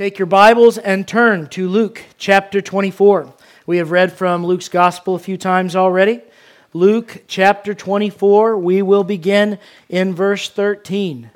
Take your Bibles and turn to Luke chapter 24. We have read from Luke's gospel a few times already. Luke chapter 24, we will begin in verse 13.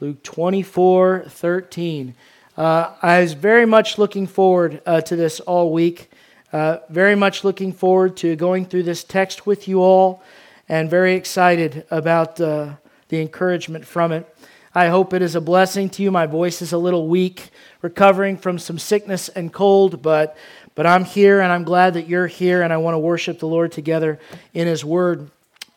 Luke 24, 13. Uh, I was very much looking forward uh, to this all week. Uh, very much looking forward to going through this text with you all, and very excited about uh, the encouragement from it. I hope it is a blessing to you. My voice is a little weak recovering from some sickness and cold, but, but I'm here and I'm glad that you're here and I want to worship the Lord together in His Word.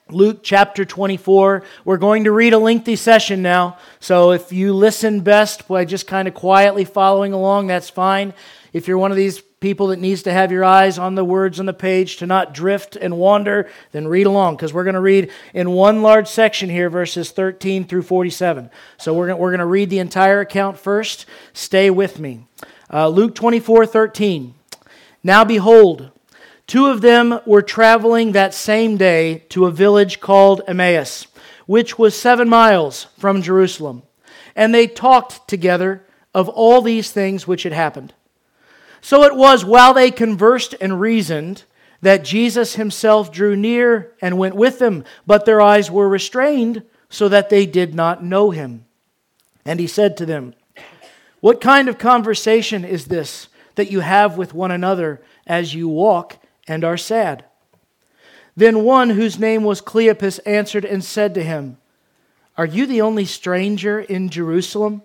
Luke chapter 24. We're going to read a lengthy session now, so if you listen best by just kind of quietly following along, that's fine. If you're one of these people that needs to have your eyes on the words on the page to not drift and wander, then read along because we're going to read in one large section here, verses 13 through 47. So we're going we're to read the entire account first. Stay with me. Uh, Luke 24 13. Now behold, two of them were traveling that same day to a village called Emmaus, which was seven miles from Jerusalem. And they talked together of all these things which had happened. So it was while they conversed and reasoned that Jesus himself drew near and went with them, but their eyes were restrained so that they did not know him. And he said to them, What kind of conversation is this that you have with one another as you walk and are sad? Then one whose name was Cleopas answered and said to him, Are you the only stranger in Jerusalem?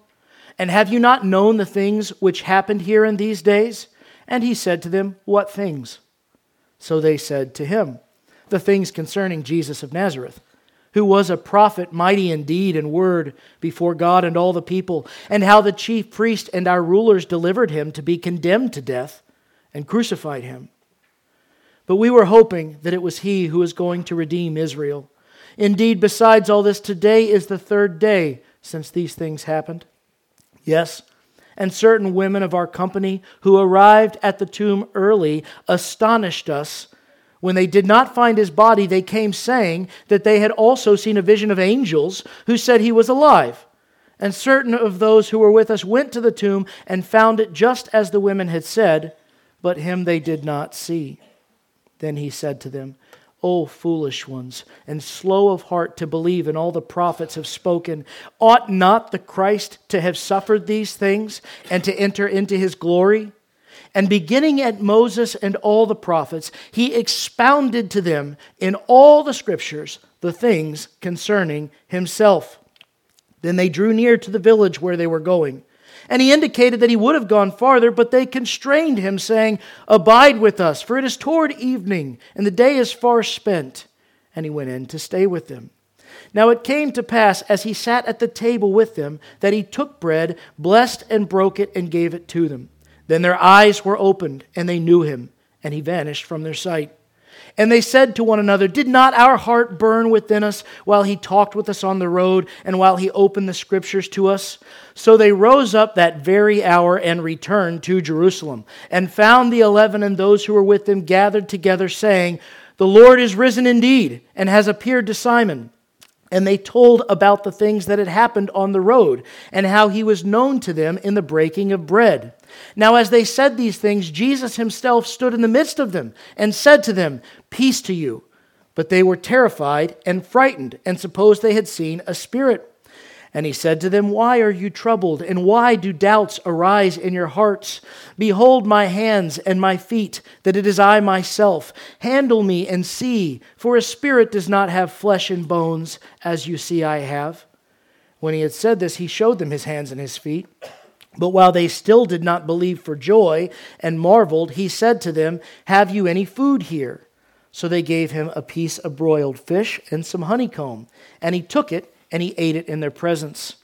And have you not known the things which happened here in these days? And he said to them, What things? So they said to him, The things concerning Jesus of Nazareth, who was a prophet, mighty indeed in deed and word before God and all the people, and how the chief priest and our rulers delivered him to be condemned to death and crucified him. But we were hoping that it was he who was going to redeem Israel. Indeed, besides all this, today is the third day since these things happened. Yes, and certain women of our company who arrived at the tomb early astonished us. When they did not find his body, they came saying that they had also seen a vision of angels who said he was alive. And certain of those who were with us went to the tomb and found it just as the women had said, but him they did not see. Then he said to them, O foolish ones, and slow of heart to believe in all the prophets have spoken, ought not the Christ to have suffered these things and to enter into his glory? And beginning at Moses and all the prophets, he expounded to them in all the scriptures the things concerning himself. Then they drew near to the village where they were going. And he indicated that he would have gone farther, but they constrained him, saying, Abide with us, for it is toward evening, and the day is far spent. And he went in to stay with them. Now it came to pass, as he sat at the table with them, that he took bread, blessed and broke it, and gave it to them. Then their eyes were opened, and they knew him, and he vanished from their sight. And they said to one another, Did not our heart burn within us while he talked with us on the road and while he opened the scriptures to us? So they rose up that very hour and returned to Jerusalem, and found the eleven and those who were with them gathered together, saying, The Lord is risen indeed, and has appeared to Simon. And they told about the things that had happened on the road, and how he was known to them in the breaking of bread. Now, as they said these things, Jesus himself stood in the midst of them and said to them, Peace to you. But they were terrified and frightened and supposed they had seen a spirit. And he said to them, Why are you troubled, and why do doubts arise in your hearts? Behold my hands and my feet, that it is I myself. Handle me and see, for a spirit does not have flesh and bones, as you see I have. When he had said this, he showed them his hands and his feet. But while they still did not believe for joy and marveled, he said to them, Have you any food here? So they gave him a piece of broiled fish and some honeycomb. And he took it and he ate it in their presence.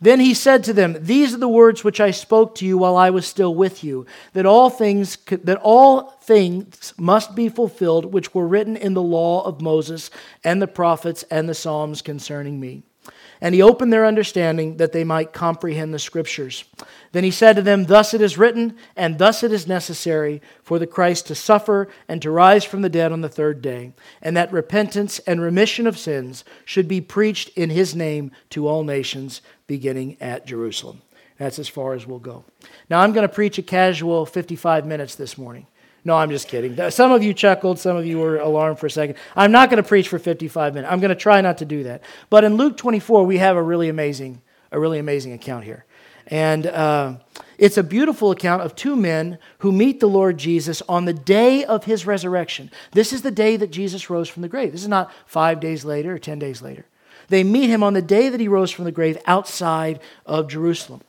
Then he said to them, These are the words which I spoke to you while I was still with you, that all things, that all things must be fulfilled which were written in the law of Moses and the prophets and the Psalms concerning me. And he opened their understanding that they might comprehend the scriptures. Then he said to them, Thus it is written, and thus it is necessary for the Christ to suffer and to rise from the dead on the third day, and that repentance and remission of sins should be preached in his name to all nations, beginning at Jerusalem. That's as far as we'll go. Now, I'm going to preach a casual 55 minutes this morning. No, I'm just kidding. Some of you chuckled, some of you were alarmed for a second. I'm not going to preach for 55 minutes. I'm going to try not to do that. But in Luke 24, we have a really amazing, a really amazing account here. And uh, it's a beautiful account of two men who meet the Lord Jesus on the day of his resurrection. This is the day that Jesus rose from the grave. This is not five days later or 10 days later. They meet him on the day that he rose from the grave outside of Jerusalem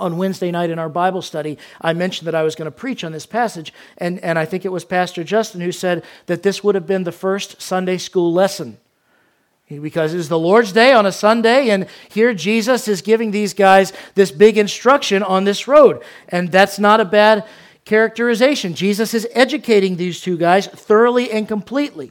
on Wednesday night in our Bible study, I mentioned that I was going to preach on this passage, and, and I think it was Pastor Justin who said that this would have been the first Sunday school lesson. Because it's the Lord's Day on a Sunday, and here Jesus is giving these guys this big instruction on this road. And that's not a bad characterization. Jesus is educating these two guys thoroughly and completely.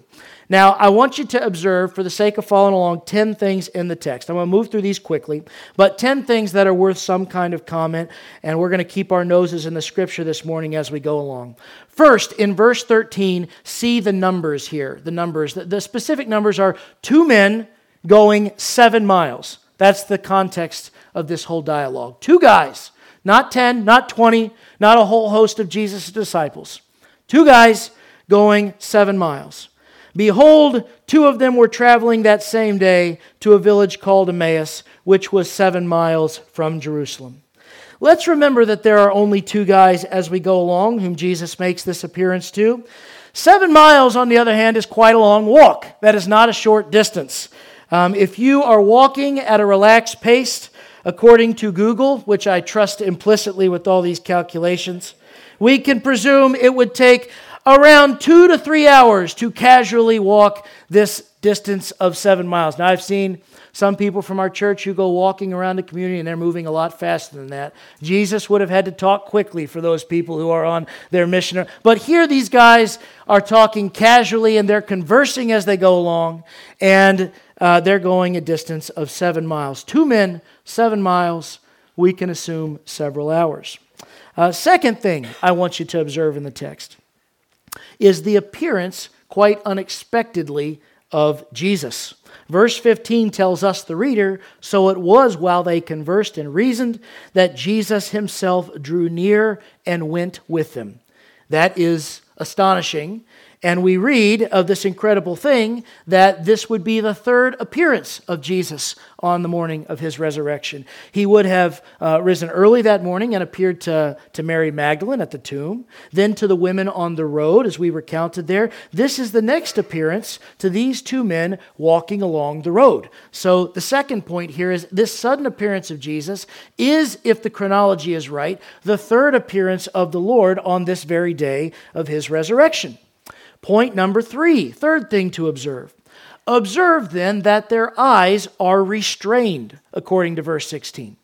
Now, I want you to observe, for the sake of following along, 10 things in the text. I'm going to move through these quickly, but 10 things that are worth some kind of comment, and we're going to keep our noses in the scripture this morning as we go along. First, in verse 13, see the numbers here. The numbers. The, the specific numbers are two men going seven miles. That's the context of this whole dialogue. Two guys, not 10, not 20, not a whole host of Jesus' disciples. Two guys going seven miles. Behold, two of them were traveling that same day to a village called Emmaus, which was seven miles from Jerusalem. Let's remember that there are only two guys as we go along whom Jesus makes this appearance to. Seven miles, on the other hand, is quite a long walk. That is not a short distance. Um, if you are walking at a relaxed pace, according to Google, which I trust implicitly with all these calculations, we can presume it would take around two to three hours to casually walk this distance of seven miles. Now, I've seen some people from our church who go walking around the community and they're moving a lot faster than that. Jesus would have had to talk quickly for those people who are on their mission. But here, these guys are talking casually and they're conversing as they go along, and uh, they're going a distance of seven miles. Two men, seven miles, we can assume several hours. Uh, second thing I want you to observe in the text is the appearance, quite unexpectedly, of Jesus. Verse 15 tells us, the reader, so it was while they conversed and reasoned that Jesus himself drew near and went with them. That is astonishing and we read of this incredible thing that this would be the third appearance of Jesus on the morning of his resurrection. He would have uh, risen early that morning and appeared to, to Mary Magdalene at the tomb, then to the women on the road, as we recounted there. This is the next appearance to these two men walking along the road. So the second point here is this sudden appearance of Jesus is, if the chronology is right, the third appearance of the Lord on this very day of his resurrection. Point number three, third thing to observe. Observe then that their eyes are restrained, according to verse 16.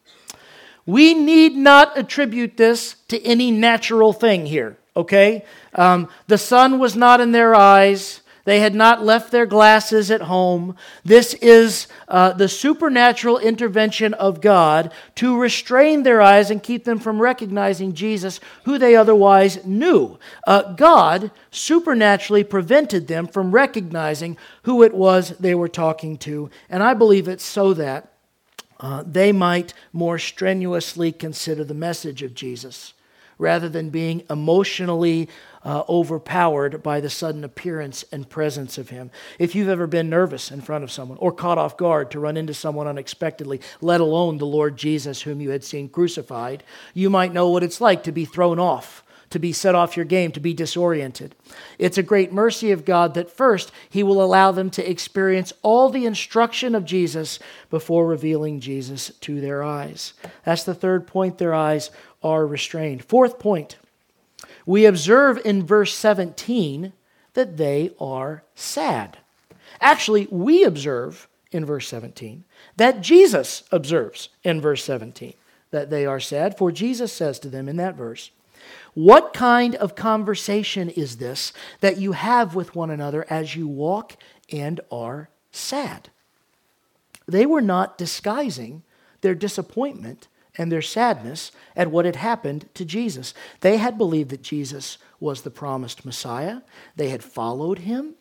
We need not attribute this to any natural thing here, okay? Um, the sun was not in their eyes. They had not left their glasses at home. This is uh, the supernatural intervention of God to restrain their eyes and keep them from recognizing Jesus, who they otherwise knew. Uh, God supernaturally prevented them from recognizing who it was they were talking to. And I believe it's so that uh, they might more strenuously consider the message of Jesus rather than being emotionally uh, overpowered by the sudden appearance and presence of him. If you've ever been nervous in front of someone or caught off guard to run into someone unexpectedly, let alone the Lord Jesus whom you had seen crucified, you might know what it's like to be thrown off to be set off your game, to be disoriented. It's a great mercy of God that first He will allow them to experience all the instruction of Jesus before revealing Jesus to their eyes. That's the third point their eyes are restrained. Fourth point we observe in verse 17 that they are sad. Actually, we observe in verse 17 that Jesus observes in verse 17 that they are sad, for Jesus says to them in that verse, What kind of conversation is this that you have with one another as you walk and are sad? They were not disguising their disappointment and their sadness at what had happened to Jesus. They had believed that Jesus was the promised Messiah, they had followed him,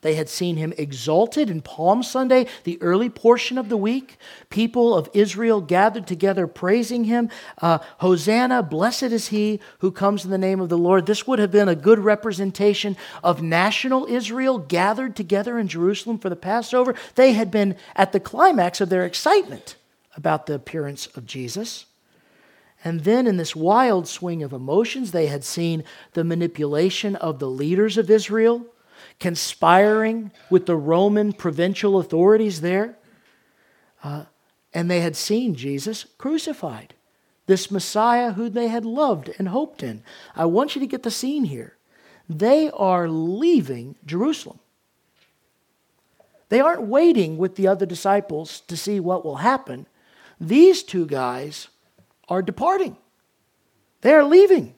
They had seen him exalted in Palm Sunday, the early portion of the week. People of Israel gathered together praising him. Uh, Hosanna, blessed is he who comes in the name of the Lord. This would have been a good representation of national Israel gathered together in Jerusalem for the Passover. They had been at the climax of their excitement about the appearance of Jesus. And then, in this wild swing of emotions, they had seen the manipulation of the leaders of Israel conspiring with the Roman provincial authorities there. Uh, and they had seen Jesus crucified, this Messiah who they had loved and hoped in. I want you to get the scene here. They are leaving Jerusalem. They aren't waiting with the other disciples to see what will happen. These two guys are departing. They are leaving.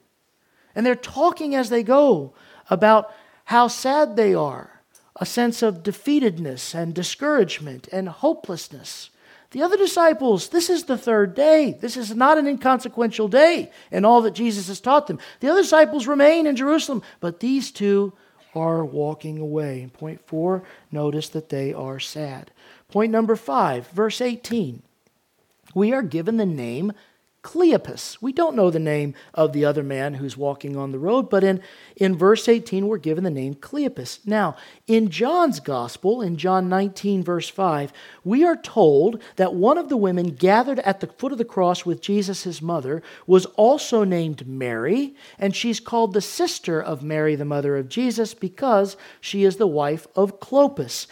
And they're talking as they go about how sad they are, a sense of defeatedness and discouragement and hopelessness. The other disciples, this is the third day. This is not an inconsequential day in all that Jesus has taught them. The other disciples remain in Jerusalem, but these two are walking away. point four, notice that they are sad. Point number five, verse 18. We are given the name Cleopas. We don't know the name of the other man who's walking on the road, but in, in verse 18, we're given the name Cleopas. Now, in John's gospel, in John 19, verse 5, we are told that one of the women gathered at the foot of the cross with Jesus, his mother, was also named Mary, and she's called the sister of Mary, the mother of Jesus, because she is the wife of Clopas.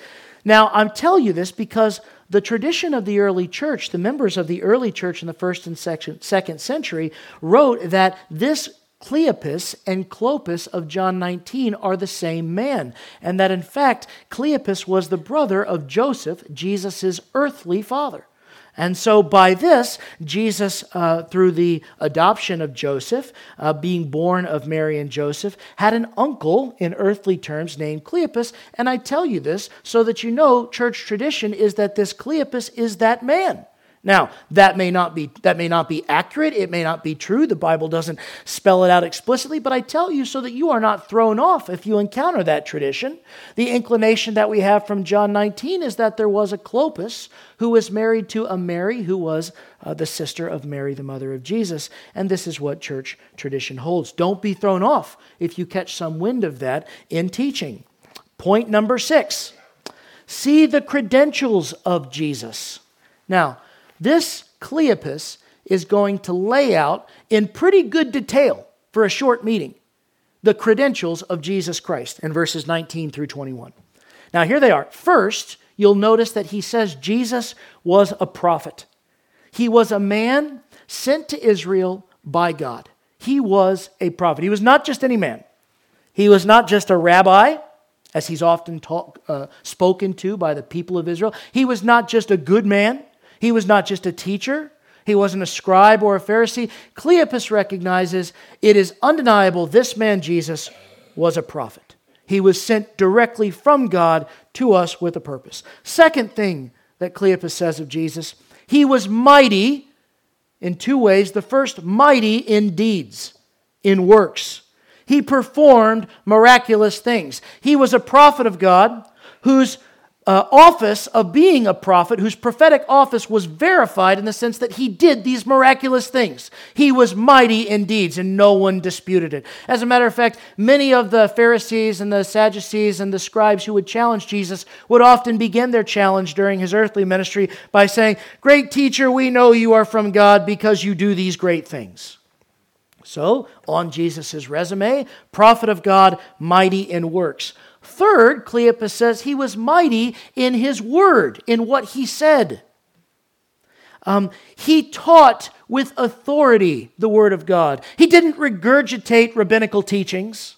Now, I'm telling you this because the tradition of the early church, the members of the early church in the first and second century, wrote that this Cleopas and Clopas of John 19 are the same man, and that in fact Cleopas was the brother of Joseph, Jesus' earthly father. And so, by this, Jesus, uh, through the adoption of Joseph, uh, being born of Mary and Joseph, had an uncle in earthly terms named Cleopas. And I tell you this so that you know church tradition is that this Cleopas is that man. Now, that may not be that may not be accurate, it may not be true. The Bible doesn't spell it out explicitly, but I tell you so that you are not thrown off if you encounter that tradition. The inclination that we have from John 19 is that there was a Clopas who was married to a Mary who was uh, the sister of Mary the mother of Jesus, and this is what church tradition holds. Don't be thrown off if you catch some wind of that in teaching. Point number 6. See the credentials of Jesus. Now, this Cleopas is going to lay out in pretty good detail for a short meeting the credentials of Jesus Christ in verses 19 through 21. Now, here they are. First, you'll notice that he says Jesus was a prophet. He was a man sent to Israel by God. He was a prophet. He was not just any man, he was not just a rabbi, as he's often talk, uh, spoken to by the people of Israel. He was not just a good man. He was not just a teacher, he wasn't a scribe or a Pharisee. Cleopas recognizes it is undeniable this man, Jesus, was a prophet. He was sent directly from God to us with a purpose. Second thing that Cleopas says of Jesus, he was mighty in two ways. The first, mighty in deeds, in works. He performed miraculous things. He was a prophet of God whose uh, office of being a prophet, whose prophetic office was verified in the sense that he did these miraculous things. He was mighty in deeds, and no one disputed it. As a matter of fact, many of the Pharisees and the Sadducees and the scribes who would challenge Jesus would often begin their challenge during his earthly ministry by saying, Great teacher, we know you are from God because you do these great things. So, on Jesus' resume, prophet of God, mighty in works. Third, Cleopas says he was mighty in his word, in what he said. Um, he taught with authority the word of God. He didn't regurgitate rabbinical teachings.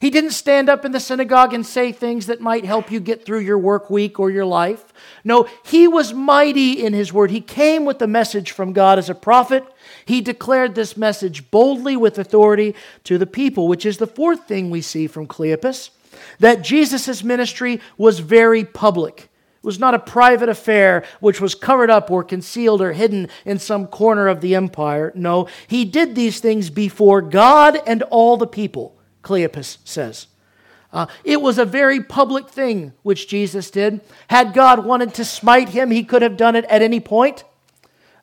He didn't stand up in the synagogue and say things that might help you get through your work week or your life. No, he was mighty in his word. He came with the message from God as a prophet. He declared this message boldly with authority to the people, which is the fourth thing we see from Cleopas that Jesus' ministry was very public. It was not a private affair which was covered up or concealed or hidden in some corner of the empire. No, he did these things before God and all the people, Cleopas says. Uh, it was a very public thing which Jesus did. Had God wanted to smite him, he could have done it at any point.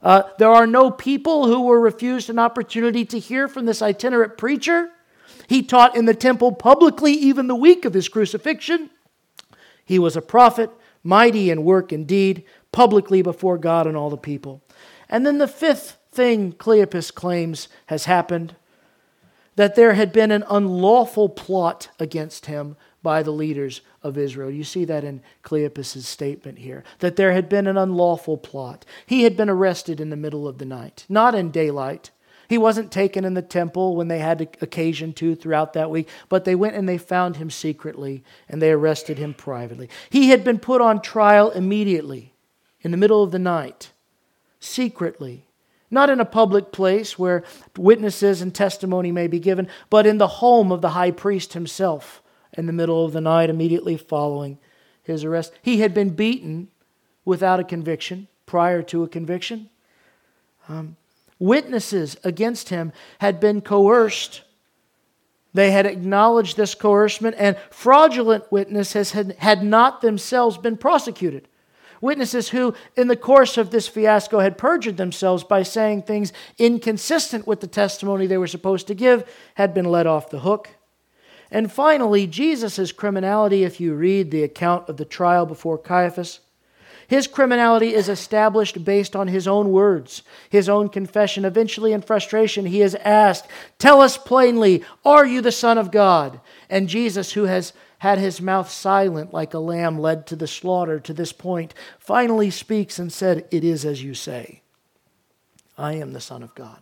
Uh, there are no people who were refused an opportunity to hear from this itinerant preacher. He taught in the temple publicly even the week of his crucifixion. He was a prophet, mighty in work and deed, publicly before God and all the people. And then the fifth thing Cleopas claims has happened that there had been an unlawful plot against him by the leaders of Israel. You see that in Cleopas's statement here, that there had been an unlawful plot. He had been arrested in the middle of the night, not in daylight. He wasn't taken in the temple when they had occasion to throughout that week, but they went and they found him secretly and they arrested him privately. He had been put on trial immediately in the middle of the night, secretly. Not in a public place where witnesses and testimony may be given, but in the home of the high priest himself in the middle of the night immediately following his arrest. He had been beaten without a conviction prior to a conviction. Um, witnesses against him had been coerced. They had acknowledged this coercion, and fraudulent witnesses had, had not themselves been prosecuted. Witnesses who, in the course of this fiasco, had perjured themselves by saying things inconsistent with the testimony they were supposed to give, had been let off the hook. And finally, Jesus' criminality, if you read the account of the trial before Caiaphas, his criminality is established based on his own words, his own confession. Eventually, in frustration, he is asked, Tell us plainly, are you the Son of God? And Jesus, who has had his mouth silent like a lamb led to the slaughter to this point, finally speaks and said, It is as you say. I am the Son of God.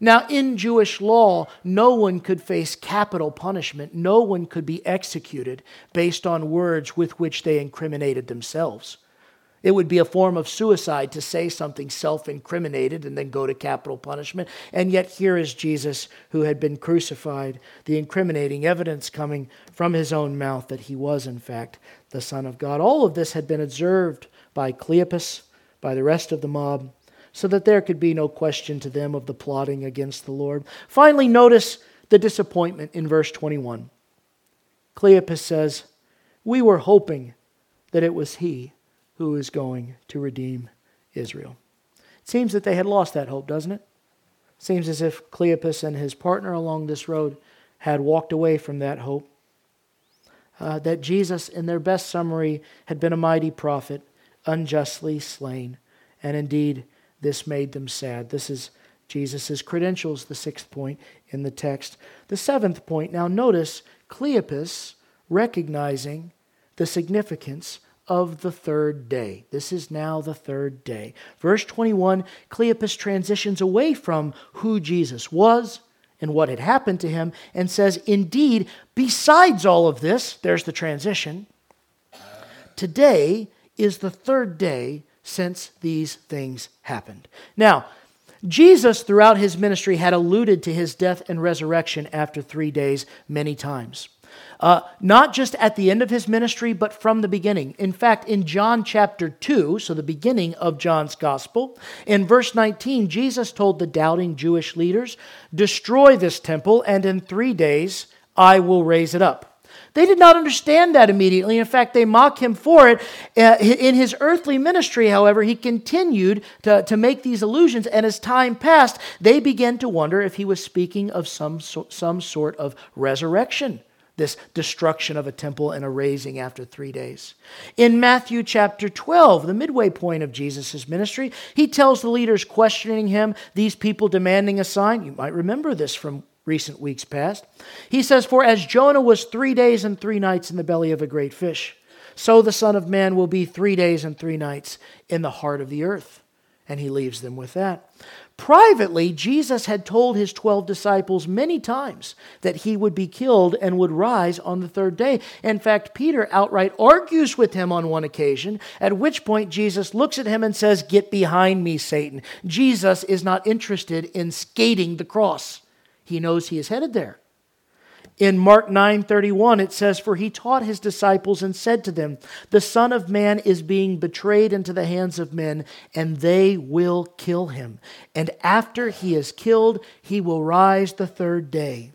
Now, in Jewish law, no one could face capital punishment. No one could be executed based on words with which they incriminated themselves. It would be a form of suicide to say something self incriminated and then go to capital punishment. And yet, here is Jesus who had been crucified, the incriminating evidence coming from his own mouth that he was, in fact, the Son of God. All of this had been observed by Cleopas, by the rest of the mob so that there could be no question to them of the plotting against the Lord. Finally, notice the disappointment in verse 21. Cleopas says, We were hoping that it was he who is going to redeem Israel. It seems that they had lost that hope, doesn't it? Seems as if Cleopas and his partner along this road had walked away from that hope. Uh, that Jesus, in their best summary, had been a mighty prophet, unjustly slain, and indeed this made them sad. This is Jesus' credentials, the sixth point in the text. The seventh point, now notice Cleopas recognizing the significance of the third day. This is now the third day. Verse 21, Cleopas transitions away from who Jesus was and what had happened to him and says, Indeed, besides all of this, there's the transition. Today is the third day since these things happened. Now, Jesus, throughout his ministry, had alluded to his death and resurrection after three days many times. Uh, not just at the end of his ministry, but from the beginning. In fact, in John chapter 2, so the beginning of John's gospel, in verse 19, Jesus told the doubting Jewish leaders, Destroy this temple, and in three days I will raise it up. They did not understand that immediately. In fact, they mock him for it. Uh, in his earthly ministry, however, he continued to, to make these allusions, and as time passed, they began to wonder if he was speaking of some, some sort of resurrection this destruction of a temple and a raising after three days. In Matthew chapter 12, the midway point of Jesus' ministry, he tells the leaders questioning him, these people demanding a sign. You might remember this from recent weeks past. He says, For as Jonah was three days and three nights in the belly of a great fish, so the Son of Man will be three days and three nights in the heart of the earth. And he leaves them with that. Privately, Jesus had told his 12 disciples many times that he would be killed and would rise on the third day. In fact, Peter outright argues with him on one occasion, at which point Jesus looks at him and says, Get behind me, Satan. Jesus is not interested in skating the cross. He knows he is headed there. In Mark 9:31 it says for he taught his disciples and said to them the son of man is being betrayed into the hands of men and they will kill him and after he is killed he will rise the third day.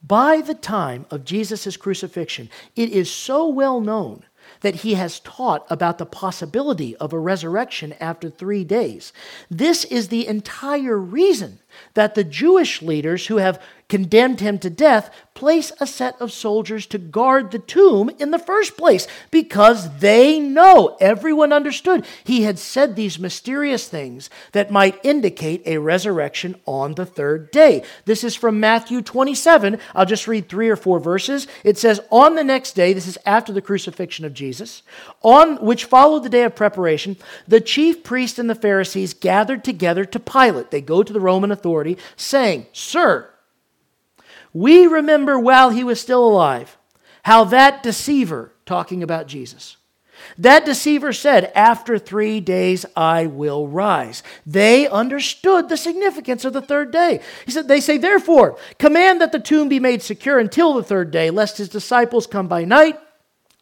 By the time of Jesus' crucifixion, it is so well known that he has taught about the possibility of a resurrection after three days. This is the entire reason that the Jewish leaders who have condemned him to death place a set of soldiers to guard the tomb in the first place because they know, everyone understood, he had said these mysterious things that might indicate a resurrection on the third day. This is from Matthew 27. I'll just read three or four verses. It says, On the next day, this is after the crucifixion of Jesus, on which followed the day of preparation, the chief priests and the Pharisees gathered together to Pilate. They go to the Roman authority, saying, Sir, we remember while he was still alive how that deceiver, talking about Jesus, that deceiver said, After three days I will rise. They understood the significance of the third day. He said, They say, Therefore, command that the tomb be made secure until the third day, lest his disciples come by night,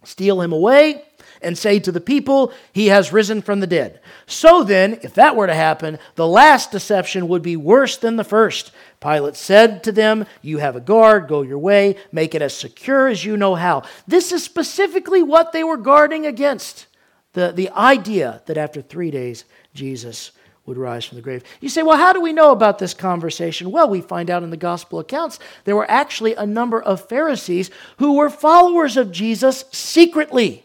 steal him away, and say to the people, He has risen from the dead. So then, if that were to happen, the last deception would be worse than the first. Pilate said to them, You have a guard, go your way, make it as secure as you know how. This is specifically what they were guarding against the, the idea that after three days, Jesus would rise from the grave. You say, well, how do we know about this conversation? Well, we find out in the gospel accounts there were actually a number of Pharisees who were followers of Jesus secretly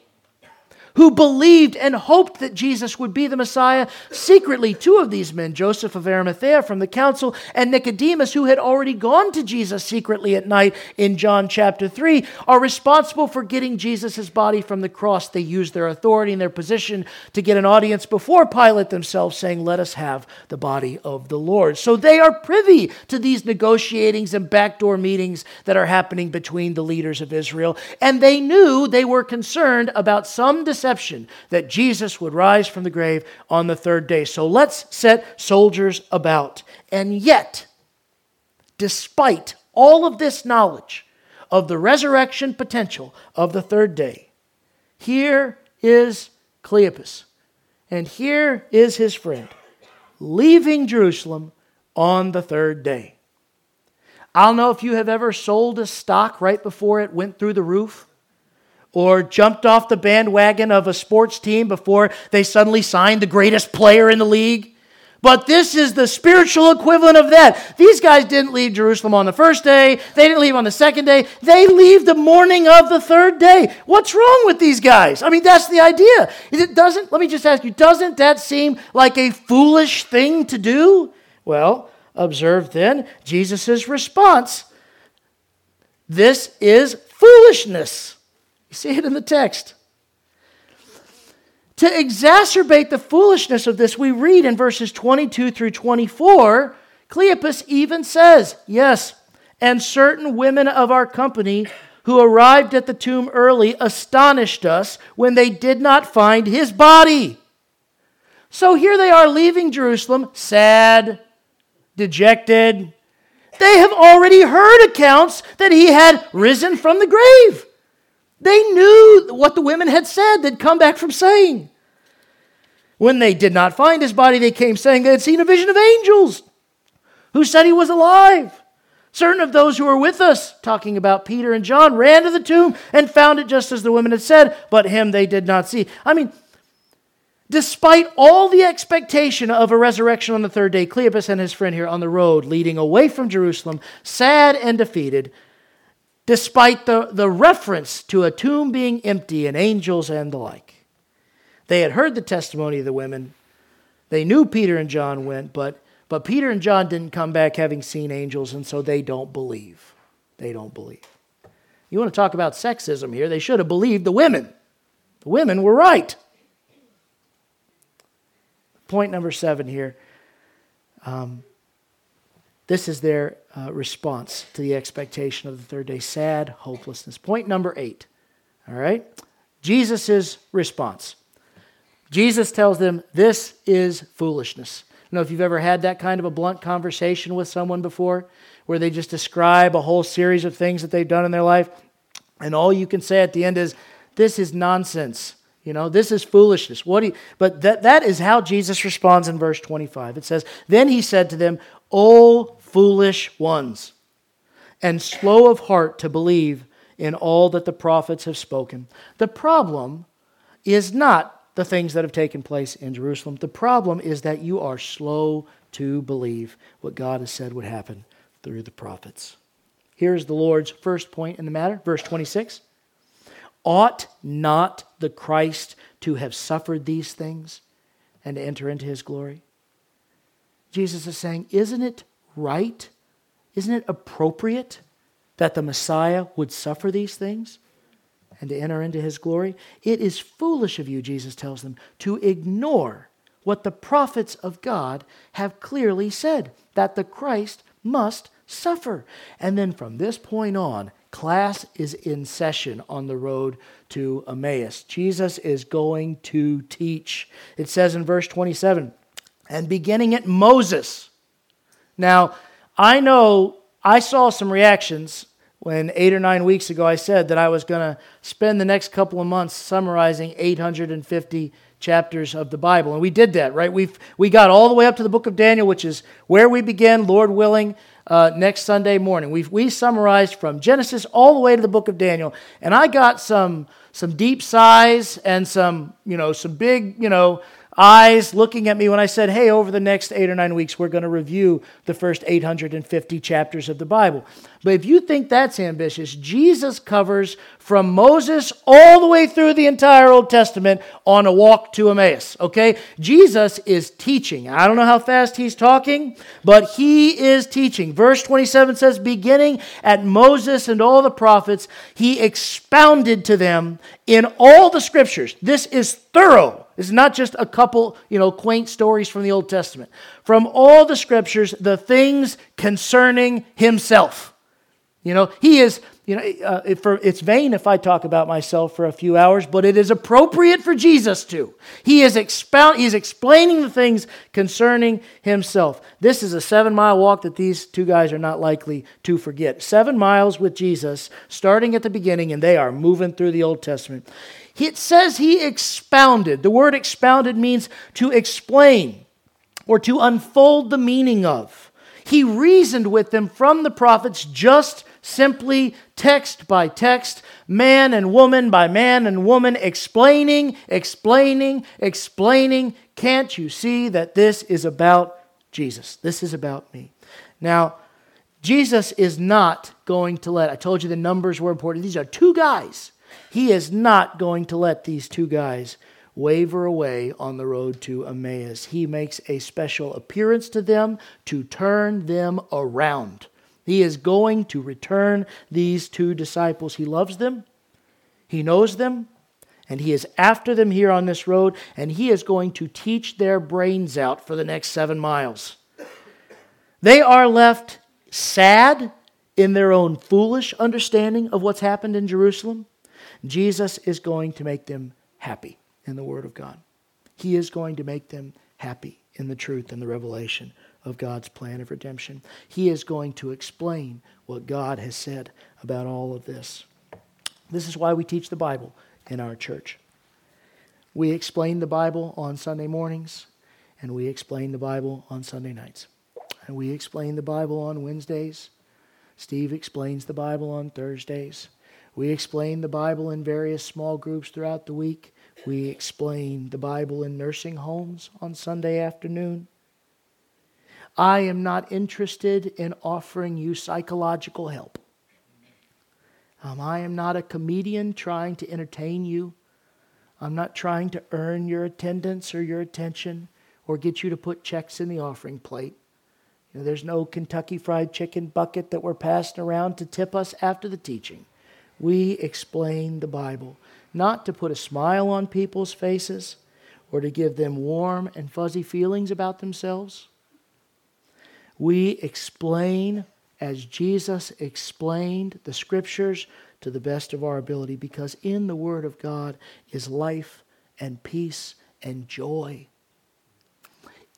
who believed and hoped that Jesus would be the Messiah secretly. Two of these men, Joseph of Arimathea from the council, and Nicodemus, who had already gone to Jesus secretly at night in John chapter 3, are responsible for getting Jesus' body from the cross. They used their authority and their position to get an audience before Pilate themselves, saying, Let us have the body of the Lord. So they are privy to these negotiatings and backdoor meetings that are happening between the leaders of Israel. And they knew they were concerned about some deception deception that Jesus would rise from the grave on the third day. So let's set soldiers about. And yet, despite all of this knowledge of the resurrection potential of the third day, here is Cleopas, and here is his friend, leaving Jerusalem on the third day. I don't know if you have ever sold a stock right before it went through the roof or jumped off the bandwagon of a sports team before they suddenly signed the greatest player in the league. But this is the spiritual equivalent of that. These guys didn't leave Jerusalem on the first day, they didn't leave on the second day, they leave the morning of the third day. What's wrong with these guys? I mean, that's the idea. It doesn't, let me just ask you, doesn't that seem like a foolish thing to do? Well, observe then Jesus' response. This is foolishness. You see it in the text. To exacerbate the foolishness of this, we read in verses 22 through 24, Cleopas even says, Yes, and certain women of our company who arrived at the tomb early astonished us when they did not find his body. So here they are leaving Jerusalem, sad, dejected. They have already heard accounts that he had risen from the grave. They knew what the women had said, they'd come back from saying. When they did not find his body, they came saying they had seen a vision of angels who said he was alive. Certain of those who were with us, talking about Peter and John, ran to the tomb and found it just as the women had said, but him they did not see. I mean, despite all the expectation of a resurrection on the third day, Cleopas and his friend here on the road leading away from Jerusalem, sad and defeated, despite the, the reference to a tomb being empty and angels and the like. They had heard the testimony of the women. They knew Peter and John went, but, but Peter and John didn't come back having seen angels, and so they don't believe. They don't believe. You want to talk about sexism here? They should have believed the women. The women were right. Point number seven here. Um, this is their uh, response to the expectation of the third day sad hopelessness. Point number eight. All right? Jesus' response. Jesus tells them, This is foolishness. I don't know if you've ever had that kind of a blunt conversation with someone before, where they just describe a whole series of things that they've done in their life, and all you can say at the end is, This is nonsense. You know, this is foolishness. What do you, but that, that is how Jesus responds in verse 25. It says, Then he said to them, O foolish ones, and slow of heart to believe in all that the prophets have spoken. The problem is not the things that have taken place in Jerusalem. The problem is that you are slow to believe what God has said would happen through the prophets. Here's the Lord's first point in the matter, verse 26. Ought not the Christ to have suffered these things and to enter into his glory? Jesus is saying, Isn't it right? Isn't it appropriate that the Messiah would suffer these things? and to enter into his glory. It is foolish of you, Jesus tells them, to ignore what the prophets of God have clearly said that the Christ must suffer. And then from this point on, class is in session on the road to Emmaus. Jesus is going to teach. It says in verse 27 and beginning at Moses. Now, I know I saw some reactions when eight or nine weeks ago I said that I was going to spend the next couple of months summarizing 850 chapters of the Bible. And we did that, right? we we got all the way up to the book of Daniel, which is where we begin, Lord willing, uh, next Sunday morning. we we summarized from Genesis all the way to the book of Daniel. And I got some, some deep sighs and some, you know, some big, you know, eyes looking at me when I said, hey, over the next eight or nine weeks, we're going to review the first 850 chapters of the Bible. But if you think that's ambitious, Jesus covers from Moses all the way through the entire Old Testament on a walk to Emmaus, okay? Jesus is teaching. I don't know how fast he's talking, but he is teaching. Verse 27 says, beginning at Moses and all the prophets, he expounded to them in all the scriptures. This is thorough. It's not just a couple, you know, quaint stories from the Old Testament. From all the scriptures, the things concerning himself. You know, he is, you know, uh, for, it's vain if I talk about myself for a few hours, but it is appropriate for Jesus to. He is, expound, he is explaining the things concerning himself. This is a seven mile walk that these two guys are not likely to forget. Seven miles with Jesus, starting at the beginning, and they are moving through the Old Testament. It says he expounded. The word expounded means to explain or to unfold the meaning of. He reasoned with them from the prophets just simply text by text, man and woman by man and woman, explaining, explaining, explaining. Can't you see that this is about Jesus? This is about me. Now, Jesus is not going to let, I told you the numbers were important. These are two guys he is not going to let these two guys waver away on the road to Emmaus. He makes a special appearance to them to turn them around. He is going to return these two disciples. He loves them, he knows them, and he is after them here on this road, and he is going to teach their brains out for the next seven miles. They are left sad in their own foolish understanding of what's happened in Jerusalem. Jesus is going to make them happy in the Word of God. He is going to make them happy in the truth and the revelation of God's plan of redemption. He is going to explain what God has said about all of this. This is why we teach the Bible in our church. We explain the Bible on Sunday mornings, and we explain the Bible on Sunday nights. And we explain the Bible on Wednesdays. Steve explains the Bible on Thursdays. We explain the Bible in various small groups throughout the week. We explain the Bible in nursing homes on Sunday afternoon. I am not interested in offering you psychological help. Um, I am not a comedian trying to entertain you. I'm not trying to earn your attendance or your attention or get you to put checks in the offering plate. You know, there's no Kentucky Fried Chicken bucket that we're passing around to tip us after the teaching we explain the Bible, not to put a smile on people's faces or to give them warm and fuzzy feelings about themselves. We explain as Jesus explained the scriptures to the best of our ability because in the Word of God is life and peace and joy.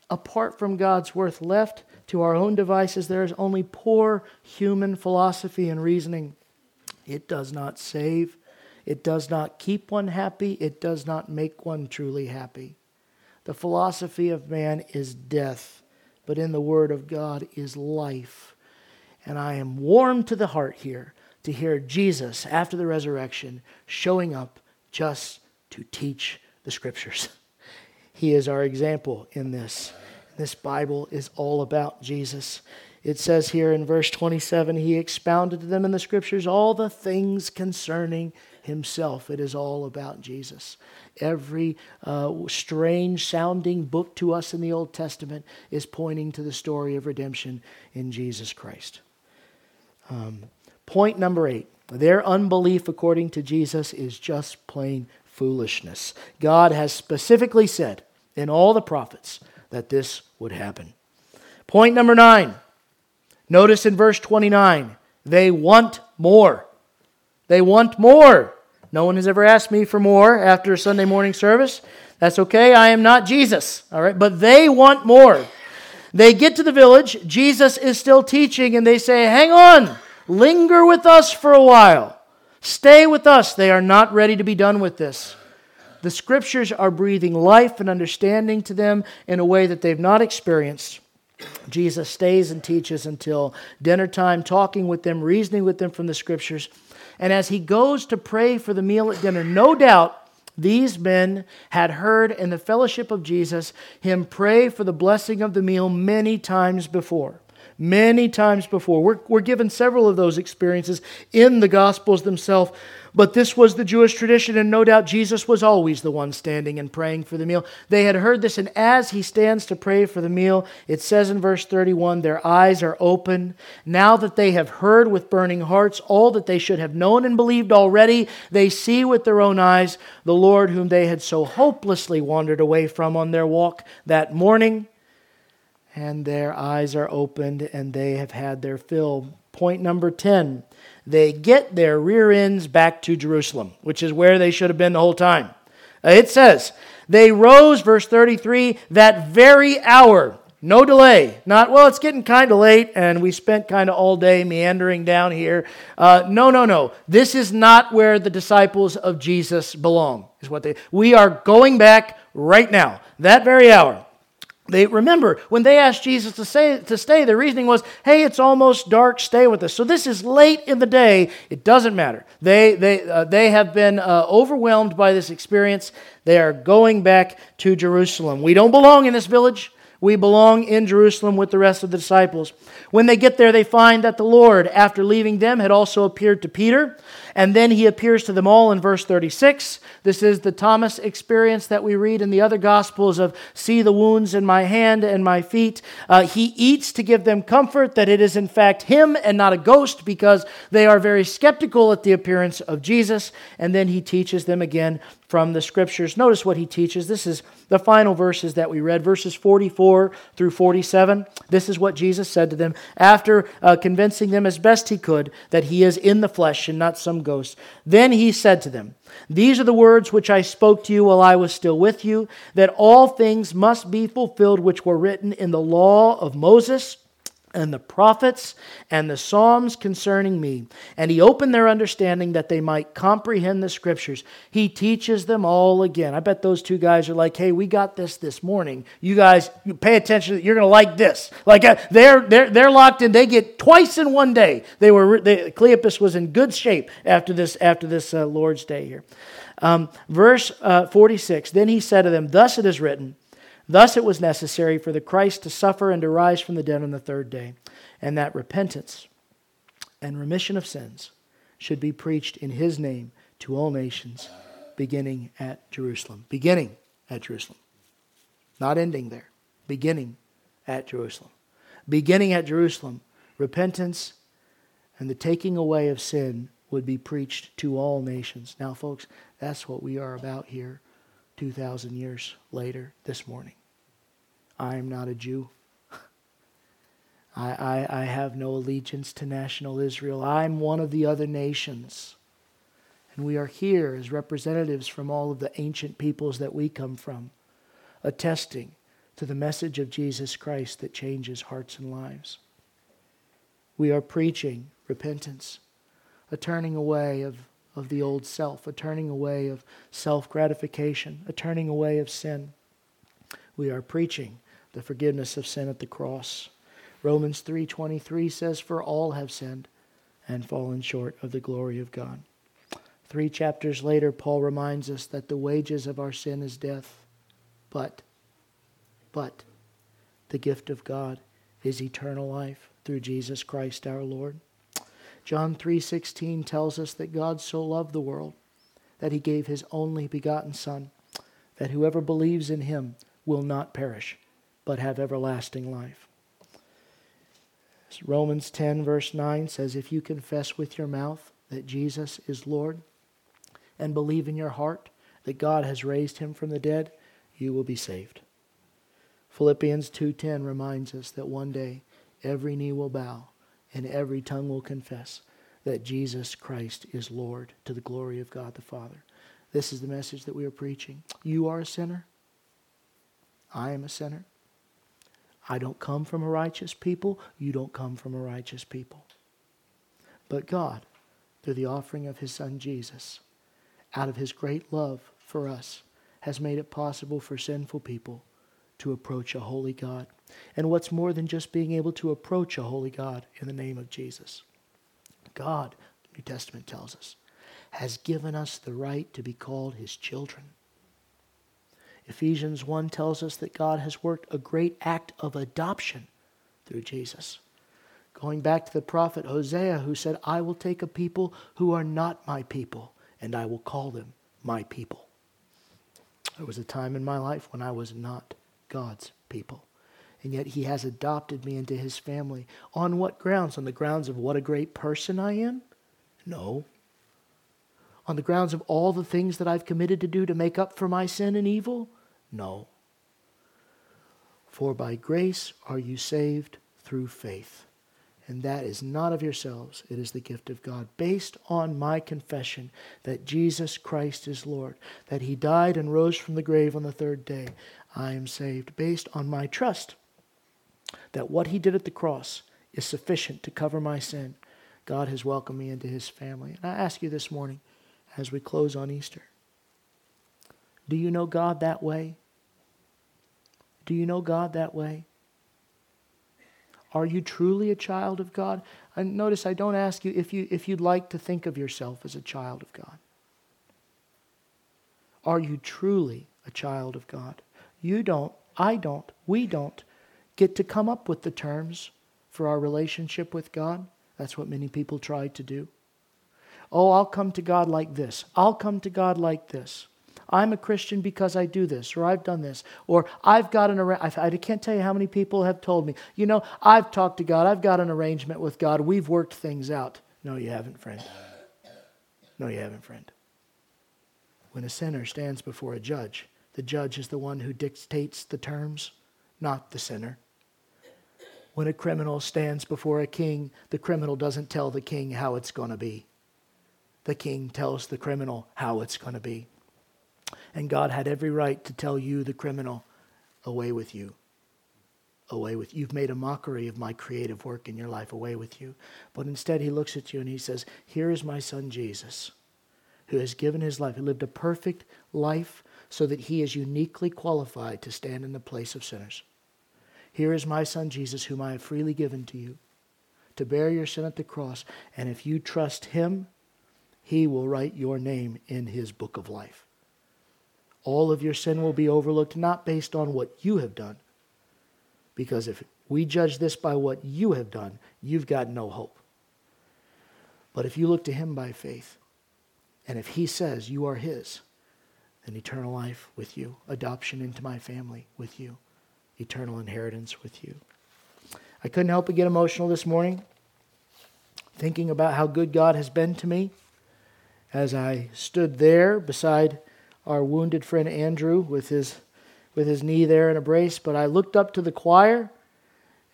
Apart from God's word left to our own devices, there is only poor human philosophy and reasoning. It does not save. It does not keep one happy. It does not make one truly happy. The philosophy of man is death, but in the Word of God is life. And I am warmed to the heart here to hear Jesus, after the resurrection, showing up just to teach the scriptures. He is our example in this. This Bible is all about Jesus. It says here in verse 27 He expounded to them in the scriptures all the things concerning Himself. It is all about Jesus. Every uh, strange sounding book to us in the Old Testament is pointing to the story of redemption in Jesus Christ. Um, point number eight their unbelief, according to Jesus, is just plain foolishness. God has specifically said in all the prophets that this would happen. Point number nine. Notice in verse 29, they want more. They want more. No one has ever asked me for more after a Sunday morning service. That's okay. I am not Jesus. All right. But they want more. They get to the village. Jesus is still teaching, and they say, Hang on. Linger with us for a while. Stay with us. They are not ready to be done with this. The scriptures are breathing life and understanding to them in a way that they've not experienced. Jesus stays and teaches until dinner time, talking with them, reasoning with them from the scriptures. And as he goes to pray for the meal at dinner, no doubt these men had heard in the fellowship of Jesus him pray for the blessing of the meal many times before many times before. We're, we're given several of those experiences in the Gospels themselves, but this was the Jewish tradition, and no doubt Jesus was always the one standing and praying for the meal. They had heard this, and as he stands to pray for the meal, it says in verse 31 their eyes are open. Now that they have heard with burning hearts all that they should have known and believed already, they see with their own eyes the Lord whom they had so hopelessly wandered away from on their walk that morning and their eyes are opened and they have had their fill. Point number 10 they get their rear ends back to Jerusalem, which is where they should have been the whole time. Uh, it says, They rose, verse 33, that very hour. No delay. Not, well, it's getting kind of late and we spent kind of all day meandering down here. Uh, no, no, no. This is not where the disciples of Jesus belong, is what they. We are going back right now, that very hour. They remember when they asked Jesus to, say, to stay, the reasoning was, hey, it's almost dark, stay with us. So this is late in the day. It doesn't matter. They, they, uh, they have been uh, overwhelmed by this experience. They are going back to Jerusalem. We don't belong in this village. We belong in Jerusalem with the rest of the disciples. When they get there, they find that the Lord, after leaving them, had also appeared to Peter. And then he appears to them all in verse 36. This is the Thomas experience that we read in the other Gospels of see the wounds in my hand and my feet. Uh, he eats to give them comfort that it is in fact him and not a ghost because they are very skeptical at the appearance of Jesus. And then he teaches them again from the scriptures. Notice what he teaches. This is the final verses that we read, verses 44 through 47. This is what Jesus said to them after uh, convincing them as best he could that he is in the flesh and not some ghost. Then he said to them, These are the words which I spoke to you while I was still with you, that all things must be fulfilled which were written in the law of Moses and the prophets and the Psalms concerning me. And he opened their understanding that they might comprehend the scriptures. He teaches them all again. I bet those two guys are like, hey, we got this this morning. You guys pay attention. You're going to like this. Like uh, they're, they're, they're locked in. They get twice in one day. They were, they, Cleopas was in good shape after this, after this uh, Lord's Day here. Um, verse uh, 46 Then he said to them, Thus it is written, Thus it was necessary for the Christ to suffer and to rise from the dead on the third day, and that repentance and remission of sins should be preached in his name to all nations, beginning at Jerusalem. Beginning at Jerusalem. Not ending there. Beginning at Jerusalem. Beginning at Jerusalem, repentance and the taking away of sin would be preached to all nations. Now, folks, that's what we are about here 2,000 years later this morning. I am not a Jew. I, I, I have no allegiance to national Israel. I'm one of the other nations. And we are here as representatives from all of the ancient peoples that we come from, attesting to the message of Jesus Christ that changes hearts and lives. We are preaching repentance, a turning away of, of the old self, a turning away of self gratification, a turning away of sin. We are preaching the forgiveness of sin at the cross. Romans 3:23 says for all have sinned and fallen short of the glory of God. 3 chapters later Paul reminds us that the wages of our sin is death, but but the gift of God is eternal life through Jesus Christ our Lord. John 3:16 tells us that God so loved the world that he gave his only begotten son that whoever believes in him will not perish but have everlasting life. Romans 10 verse 9 says if you confess with your mouth that Jesus is Lord and believe in your heart that God has raised him from the dead, you will be saved. Philippians 2:10 reminds us that one day every knee will bow and every tongue will confess that Jesus Christ is Lord to the glory of God the Father. This is the message that we are preaching. You are a sinner. I am a sinner. I don't come from a righteous people. You don't come from a righteous people. But God, through the offering of his son Jesus, out of his great love for us, has made it possible for sinful people to approach a holy God. And what's more than just being able to approach a holy God in the name of Jesus? God, the New Testament tells us, has given us the right to be called his children. Ephesians 1 tells us that God has worked a great act of adoption through Jesus. Going back to the prophet Hosea, who said, I will take a people who are not my people, and I will call them my people. There was a time in my life when I was not God's people. And yet he has adopted me into his family. On what grounds? On the grounds of what a great person I am? No. On the grounds of all the things that I've committed to do to make up for my sin and evil? No. For by grace are you saved through faith. And that is not of yourselves, it is the gift of God, based on my confession that Jesus Christ is Lord, that he died and rose from the grave on the third day. I am saved, based on my trust that what he did at the cross is sufficient to cover my sin. God has welcomed me into his family. And I ask you this morning, as we close on Easter, do you know God that way? Do you know God that way? Are you truly a child of God? And notice I don't ask you if, you if you'd like to think of yourself as a child of God. Are you truly a child of God? You don't, I don't, we don't get to come up with the terms for our relationship with God. That's what many people try to do. Oh, I'll come to God like this. I'll come to God like this. I'm a Christian because I do this, or I've done this, or I've got an arrangement. I can't tell you how many people have told me, you know, I've talked to God, I've got an arrangement with God, we've worked things out. No, you haven't, friend. No, you haven't, friend. When a sinner stands before a judge, the judge is the one who dictates the terms, not the sinner. When a criminal stands before a king, the criminal doesn't tell the king how it's going to be. The king tells the criminal how it's going to be. And God had every right to tell you, the criminal, away with you. Away with you. You've made a mockery of my creative work in your life, away with you. But instead, he looks at you and he says, Here is my son Jesus, who has given his life. He lived a perfect life so that he is uniquely qualified to stand in the place of sinners. Here is my son Jesus, whom I have freely given to you, to bear your sin at the cross. And if you trust him, he will write your name in his book of life. All of your sin will be overlooked, not based on what you have done. Because if we judge this by what you have done, you've got no hope. But if you look to him by faith, and if he says you are his, then eternal life with you, adoption into my family with you, eternal inheritance with you. I couldn't help but get emotional this morning, thinking about how good God has been to me as I stood there beside our wounded friend Andrew with his, with his knee there in a brace, but I looked up to the choir,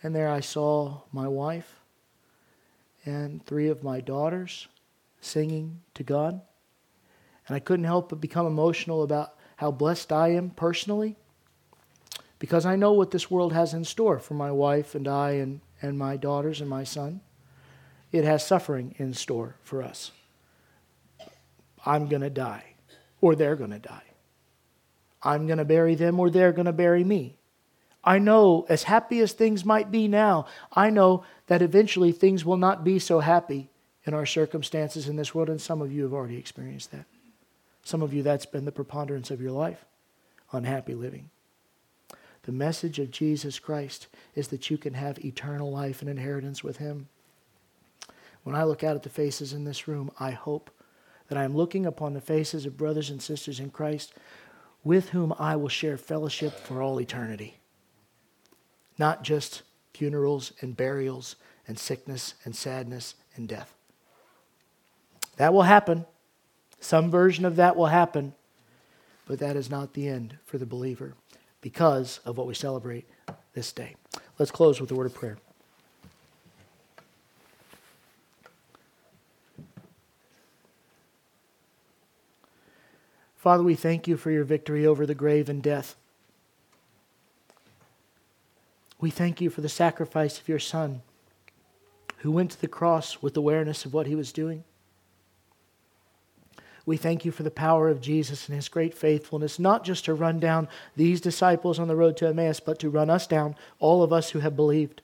and there I saw my wife and three of my daughters singing to God. And I couldn't help but become emotional about how blessed I am personally because I know what this world has in store for my wife and I and, and my daughters and my son. It has suffering in store for us. I'm going to die or they're going to die. I'm going to bury them or they're going to bury me. I know, as happy as things might be now, I know that eventually things will not be so happy in our circumstances in this world, and some of you have already experienced that. Some of you, that's been the preponderance of your life unhappy living. The message of Jesus Christ is that you can have eternal life and inheritance with Him. When I look out at the faces in this room, I hope that I am looking upon the faces of brothers and sisters in Christ with whom I will share fellowship for all eternity. Not just funerals and burials and sickness and sadness and death. That will happen. Some version of that will happen. But that is not the end for the believer because of what we celebrate this day. Let's close with a word of prayer. Father, we thank you for your victory over the grave and death. We thank you for the sacrifice of your Son, who went to the cross with awareness of what he was doing. We thank you for the power of Jesus and his great faithfulness, not just to run down these disciples on the road to Emmaus, but to run us down, all of us who have believed,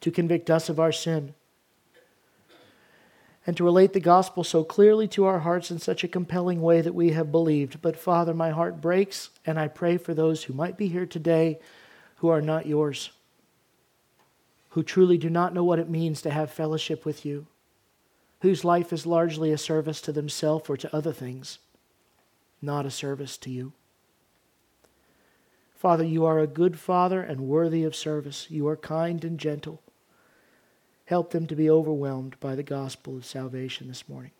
to convict us of our sin, and to relate the gospel so clearly to our hearts in such a compelling way that we have believed. But Father, my heart breaks, and I pray for those who might be here today who are not yours, who truly do not know what it means to have fellowship with you, whose life is largely a service to themselves or to other things, not a service to you. Father, you are a good Father and worthy of service. You are kind and gentle. Help them to be overwhelmed by the gospel of salvation this morning.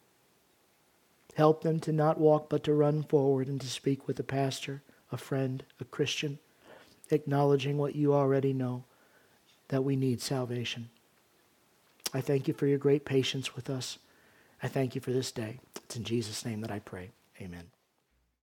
Help them to not walk but to run forward and to speak with a pastor, a friend, a Christian, acknowledging what you already know that we need salvation. I thank you for your great patience with us. I thank you for this day. It's in Jesus' name that I pray. Amen.